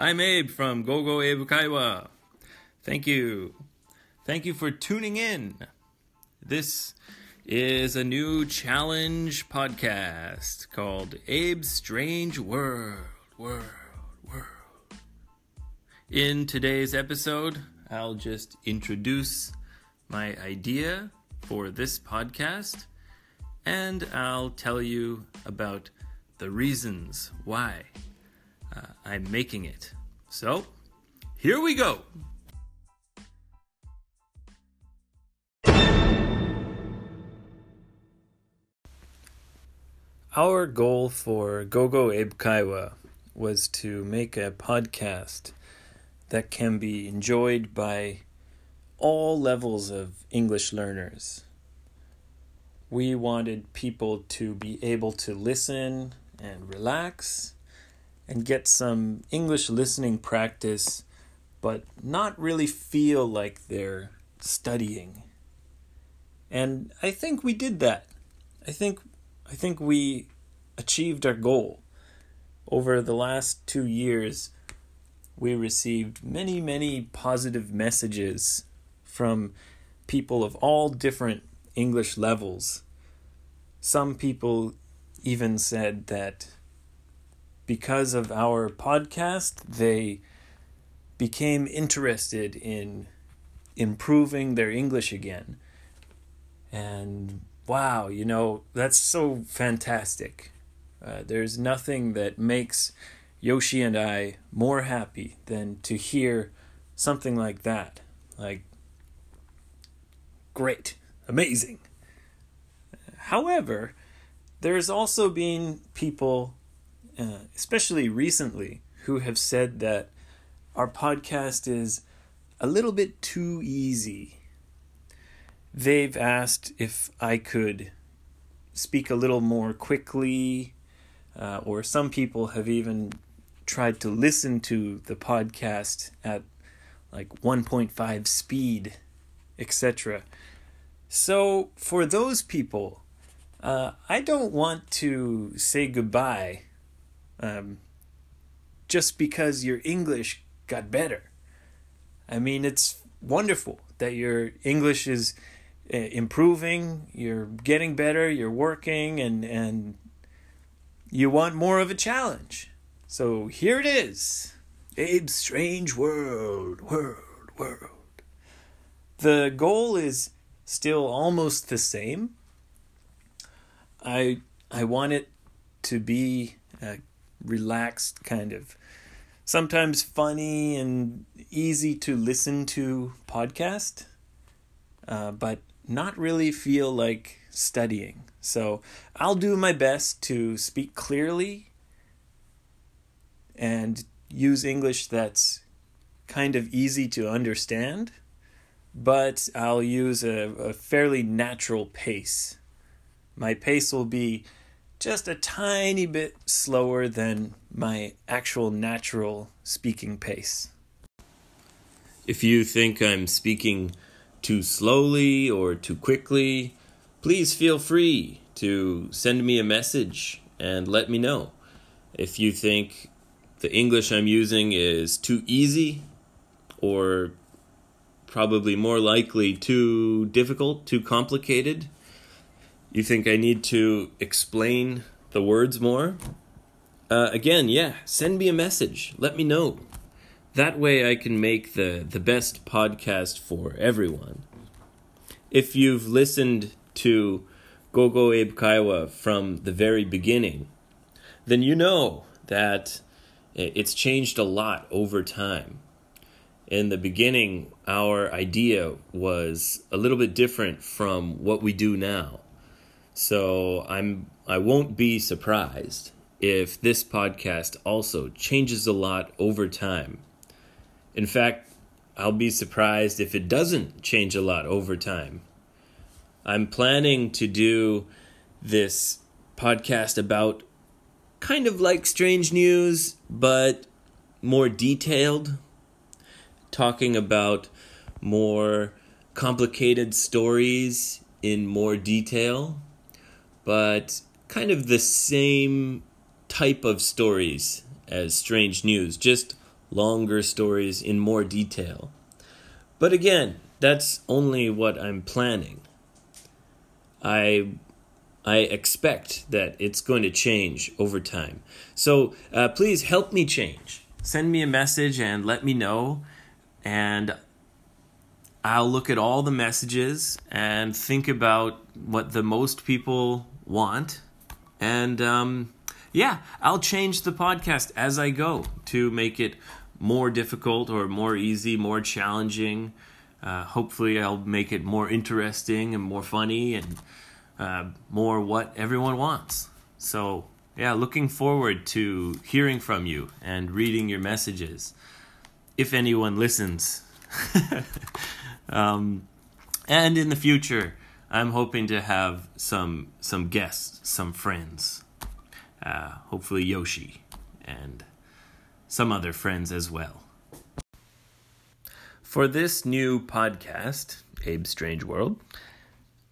I'm Abe from GoGo Abe Kaiwa. Thank you. Thank you for tuning in. This is a new challenge podcast called Abe's Strange World. World, world. In today's episode, I'll just introduce my idea for this podcast and I'll tell you about the reasons why uh, I'm making it. So, here we go. Our goal for GoGo Abe Kaiwa was to make a podcast that can be enjoyed by all levels of English learners. We wanted people to be able to listen and relax and get some English listening practice, but not really feel like they're studying. And I think we did that. I think I think we achieved our goal. Over the last 2 years, we received many, many positive messages from people of all different English levels. Some people even said that because of our podcast, they became interested in improving their English again. And wow, you know, that's so fantastic. Uh, there's nothing that makes Yoshi and I more happy than to hear something like that. Like, great, amazing. However, there's also been people, uh, especially recently, who have said that our podcast is a little bit too easy. They've asked if I could speak a little more quickly, uh, or some people have even tried to listen to the podcast at like 1.5 speed, etc. So, for those people, uh, I don't want to say goodbye um, just because your English got better. I mean, it's wonderful that your English is uh, improving, you're getting better, you're working, and, and you want more of a challenge. So here it is Abe's Strange World, World, World. The goal is still almost the same. I I want it to be a relaxed kind of sometimes funny and easy to listen to podcast, uh, but not really feel like studying. So I'll do my best to speak clearly and use English that's kind of easy to understand, but I'll use a, a fairly natural pace. My pace will be just a tiny bit slower than my actual natural speaking pace. If you think I'm speaking too slowly or too quickly, please feel free to send me a message and let me know. If you think the English I'm using is too easy or probably more likely too difficult, too complicated. You think I need to explain the words more? Uh, again, yeah, send me a message. Let me know. That way I can make the, the best podcast for everyone. If you've listened to Gogo Abe Kaiwa from the very beginning, then you know that it's changed a lot over time. In the beginning, our idea was a little bit different from what we do now. So I'm I won't be surprised if this podcast also changes a lot over time. In fact, I'll be surprised if it doesn't change a lot over time. I'm planning to do this podcast about kind of like strange news, but more detailed, talking about more complicated stories in more detail, but kind of the same type of stories as strange news, just longer stories in more detail. But again, that's only what I'm planning. I I expect that it's going to change over time. So uh, please help me change. Send me a message and let me know, and I'll look at all the messages and think about what the most people want, and um, yeah, I'll change the podcast as I go to make it more difficult or more easy, more challenging. Uh, hopefully, I'll make it more interesting and more funny and uh, more what everyone wants. So, yeah, looking forward to hearing from you and reading your messages, if anyone listens. um, and in the future, I'm hoping to have some some guests, some friends, uh, hopefully Yoshi and some other friends as well. For this new podcast, Abe's Strange World,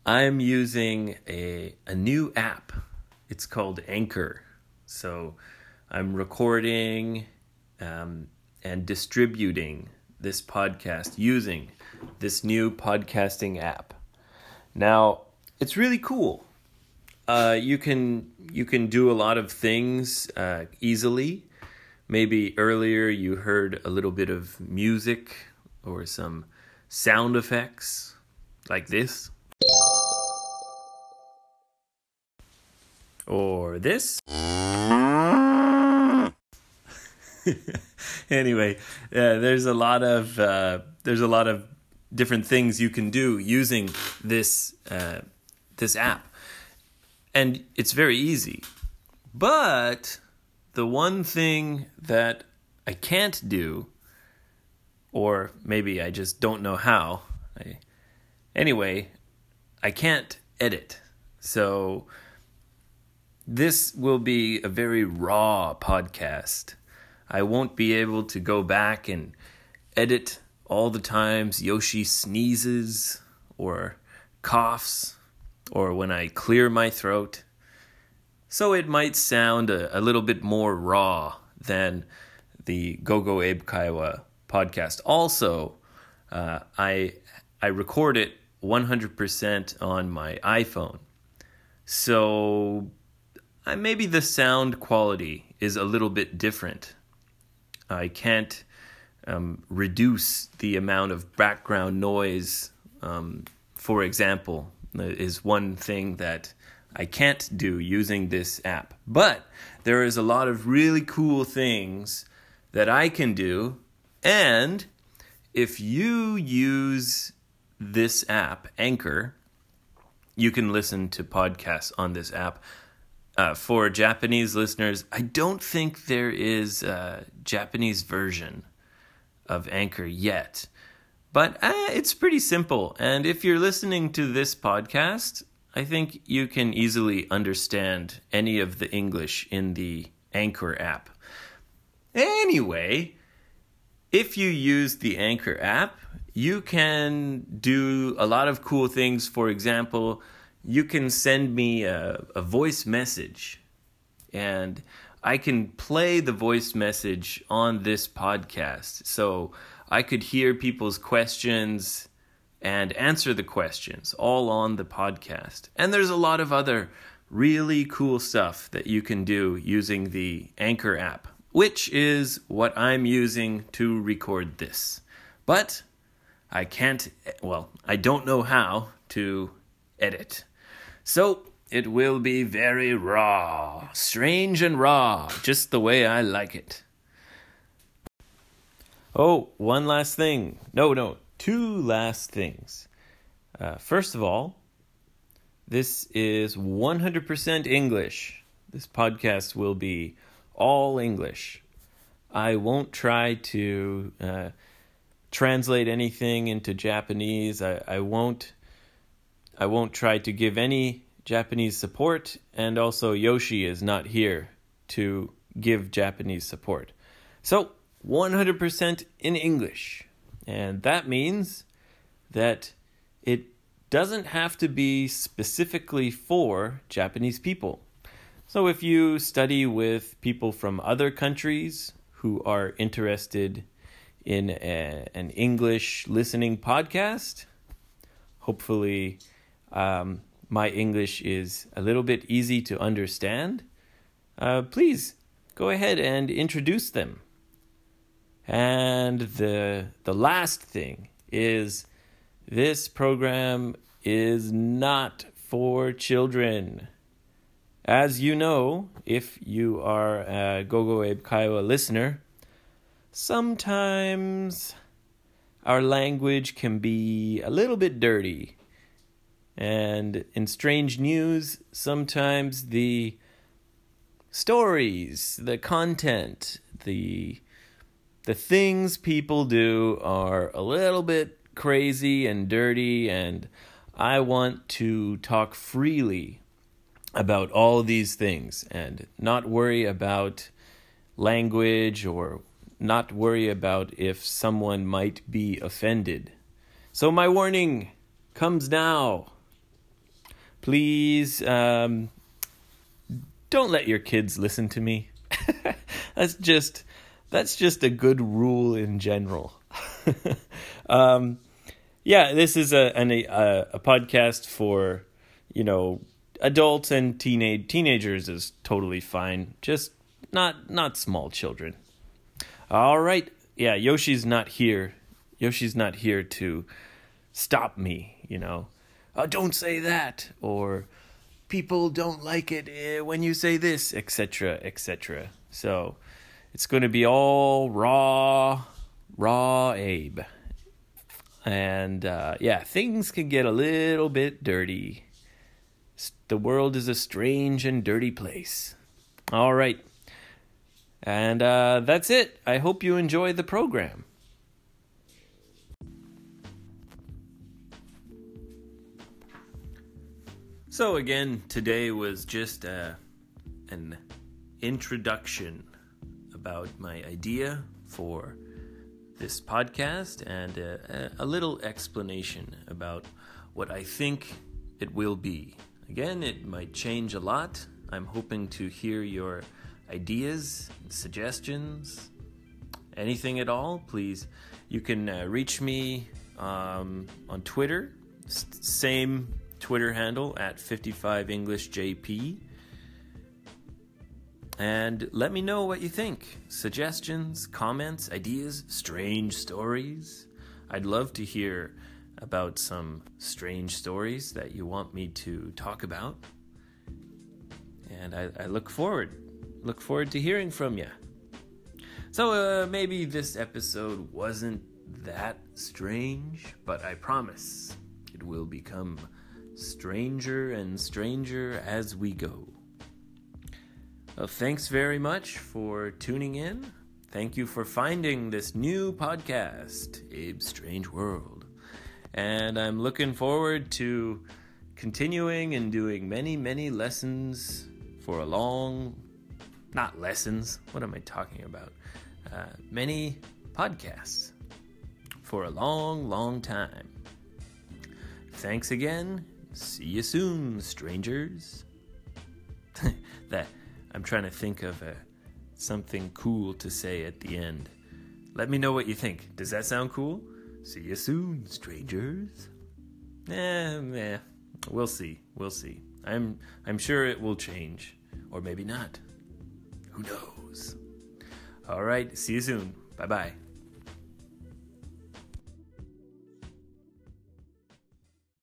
I'm using a, a new app. It's called Anchor. So I'm recording um, and distributing this podcast using this new podcasting app. Now, it's really cool. Uh, you can you can do a lot of things uh, easily. Maybe earlier you heard a little bit of music or some sound effects like this. or this. anyway, uh, there's a lot of uh, there's a lot of different things you can do using this uh, this app, and it's very easy. But the one thing that I can't do, or maybe I just don't know how. I, anyway, I can't edit. So this will be a very raw podcast. I won't be able to go back and edit all the times Yoshi sneezes or coughs or when I clear my throat. So it might sound a, a little bit more raw than the Gogo Abe Kaiwa podcast. Also, uh, I I record it 100% on my iPhone. So uh, maybe the sound quality is a little bit different. I can't um, reduce the amount of background noise, um, for example, uh, is one thing that I can't do using this app. But there is a lot of really cool things that I can do. And if you use this app, Anchor, you can listen to podcasts on this app. Uh, for Japanese listeners, I don't think there is a Japanese version of Anchor yet, but uh, it's pretty simple. And if you're listening to this podcast, I think you can easily understand any of the English in the Anchor app. Anyway, if you use the Anchor app, you can do a lot of cool things. For example, you can send me a, a voice message and I can play the voice message on this podcast. So I could hear people's questions and answer the questions all on the podcast. And there's a lot of other really cool stuff that you can do using the Anchor app, which is what I'm using to record this. But I can't, well, I don't know how to edit. So it will be very raw, strange and raw, just the way I like it. Oh, one last thing. No, no, two last things. Uh, first of all, this is 100% English. This podcast will be all English. I won't try to uh, translate anything into Japanese. I, I won't I won't try to give any Japanese support, and also Yoshi is not here to give Japanese support. So, 100% in English. And that means that it doesn't have to be specifically for Japanese people. So, if you study with people from other countries who are interested in a, an English listening podcast. Hopefully, um, my English is a little bit easy to understand. Uh, please go ahead and introduce them. And the the last thing is this program is not for children. As you know, if you are a Gogo Abe Kaiwa listener, sometimes our language can be a little bit dirty. And in strange news, sometimes the stories, the content, the the things people do are a little bit crazy and dirty and I want to talk freely about all these things and not worry about language or not worry about if someone might be offended. So, my warning comes now. Please um, don't let your kids listen to me. that's just that's just a good rule in general. um, yeah, this is a, an, a a podcast for you know adults and teenage teenagers is totally fine. Just not not small children. All right, yeah, Yoshi's not here. Yoshi's not here to stop me. You know, oh, don't say that or people don't like it eh, when you say this, etc., etc. So it's going to be all raw, raw Abe. And uh, yeah, things can get a little bit dirty. The world is a strange and dirty place. All right. And uh, that's it. I hope you enjoy the program. So, again, today was just uh, an introduction about my idea for this podcast and a, a, little explanation about what I think it will be. Again, it might change a lot. I'm hoping to hear your ideas, suggestions, anything at all. Please, you can uh, reach me um, on Twitter, S- same Twitter handle at 55EnglishJP. And let me know what you think. Suggestions, comments, ideas, strange stories. I'd love to hear about some strange stories that you want me to talk about. And I, I look forward, look forward to hearing from you. So uh, maybe this episode wasn't that strange, but I promise it will become stranger and stranger as we go. Thanks very much for tuning in. Thank you for finding this new podcast, Abe's Strange World. And I'm looking forward to continuing and doing many, many lessons for a long, not lessons, what am I talking about? Uh, many podcasts for a long, long time. Thanks again. See you soon, strangers. that I'm trying to think of a, something cool to say at the end. Let me know what you think. Does that sound cool? See you soon, strangers. Eh, eh. We'll see. We'll see. I'm I'm sure it will change. Or maybe not. Who knows? All right, see you soon. Bye bye.